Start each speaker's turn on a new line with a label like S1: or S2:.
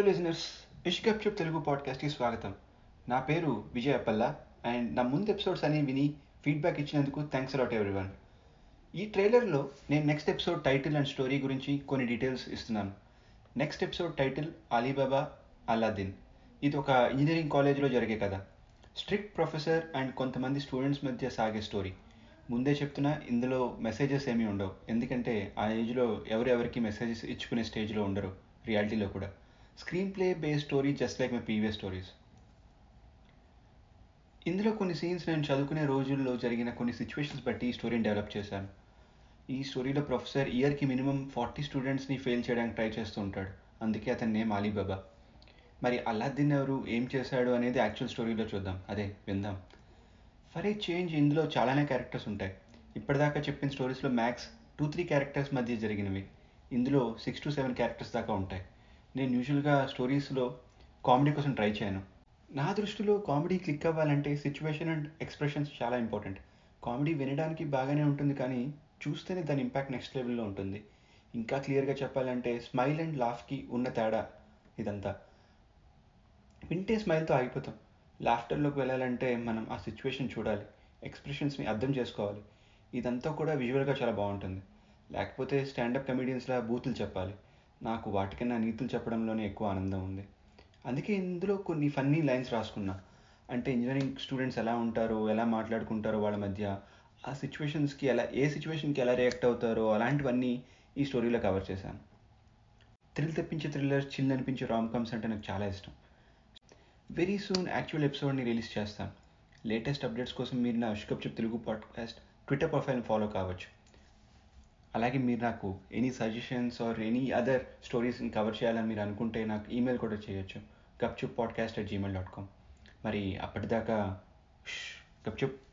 S1: Listeners ఇష్కప్షప్ Telugu పాడ్కాస్ట్కి స్వాగతం. నా పేరు విజయ్ అప్పల్లా అండ్ నా ముందు ఎపిసోడ్స్ అని విని ఫీడ్బ్యాక్ ఇచ్చినందుకు థ్యాంక్స్ అలాట్ ఎవ్రీవన్ ఈ ట్రైలర్లో నేను next episode title and story గురించి కొన్ని డీటెయిల్స్ ఇస్తున్నాను. Next episode title Alibaba Aladdin ఇది ఒక ఇంజనీరింగ్ కాలేజ్లో జరిగే కథ. స్ట్రిక్ట్ ప్రొఫెసర్ అండ్ కొంతమంది స్టూడెంట్స్ మధ్య సాగే స్టోరీ ముందే చెప్తున్నా ఇందులో మెసేజెస్ ఏమీ ఉండవు. ఎందుకంటే ఆ ఏజ్లో ఎవరెవరికి మెసేజెస్ ఇచ్చుకునే స్టేజ్లో ఉండరు. రియాలిటీలో కూడా. Screenplay base story just like my previous stories ఇందులో కొన్ని సీన్స్ నేను చదువుకునే రోజుల్లో జరిగిన కొన్ని సిచ్యువేషన్స్ బట్టి ఈ స్టోరీని డెవలప్ చేశాను. ఈ స్టోరీలో ప్రొఫెసర్ ఇయర్కి మినిమం ఫార్టీ స్టూడెంట్స్ని ఫెయిల్ చేయడానికి ట్రై చేస్తూ ఉంటాడు. అందుకే అతని నేమ్ అలీబాబా మరి అల్లాదిన్ ఎవరు ఏం చేశాడు అనేది యాక్చువల్ స్టోరీలో చూద్దాం. అదే విందాం. ఫర్ ఏ చేంజ్ ఇందులో చాలానే క్యారెక్టర్స్ ఉంటాయి. ఇప్పటిదాకా చెప్పిన స్టోరీస్లో మ్యాక్స్ టూ త్రీ క్యారెక్టర్స్ మధ్య జరిగినవి. ఇందులో సిక్స్ టు సెవెన్ క్యారెక్టర్స్ దాకా ఉంటాయి. నేను యూజువల్గా స్టోరీస్లో కామెడీ కోసం ట్రై చేయను. నా దృష్టిలో కామెడీ క్లిక్ అవ్వాలంటే సిచ్యువేషన్ అండ్ ఎక్స్ప్రెషన్స్ చాలా ఇంపార్టెంట్ కామెడీ వినడానికి బాగానే ఉంటుంది కానీ చూస్తేనే దాని ఇంపాక్ట్ నెక్స్ట్ లెవెల్లో ఉంటుంది. ఇంకా క్లియర్గా చెప్పాలంటే స్మైల్ అండ్ లాఫ్కి ఉన్న తేడా ఇదంతా. వింటే స్మైల్తో ఆగిపోతాం. లాఫ్టర్లోకి వెళ్ళాలంటే మనం ఆ సిచ్యువేషన్ చూడాలి. ఎక్స్ప్రెషన్స్ని అర్థం చేసుకోవాలి. ఇదంతా కూడా విజువల్గా చాలా బాగుంటుంది. లేకపోతే స్టాండప్ కమెడియన్స్లా బూతులు చెప్పాలి. నాకు వాటికన్నా నీతులు చెప్పడంలోనే ఎక్కువ ఆనందం ఉంది. అందుకే ఇందులో కొన్ని ఫన్నీ లైన్స్ రాసుకున్నా. అంటే ఇంజనీరింగ్ స్టూడెంట్స్ ఎలా ఉంటారో ఎలా మాట్లాడుకుంటారో వాళ్ళ మధ్య ఆ సిచ్యువేషన్స్కి ఎలా ఏ సిచ్యువేషన్కి ఎలా రియాక్ట్ అవుతారో అలాంటివన్నీ ఈ స్టోరీలో కవర్ చేశాను. థ్రిల్ తెప్పించే థ్రిల్లర్ చిల్ అనిపించే రామ్ కామ్స్ అంటే నాకు చాలా ఇష్టం. వెరీ సూన్ యాక్చువల్ ఎపిసోడ్ని రిలీజ్ చేస్తాను. లేటెస్ట్ అప్డేట్స్ కోసం మీరు నా చెప్ తెలుగు పాడ్కాస్ట్ ట్విట్టర్ ప్రొఫైల్ని ఫాలో కావచ్చు. అలాగే మీరు నాకు any suggestions or any other స్టోరీస్ని cover చేయాలని మీరు అనుకుంటే నాకు ఈమెయిల్ కూడా చేయొచ్చు. Gupchup podcast at Gmail dot com మరి అప్పటిదాకా గప్చుప్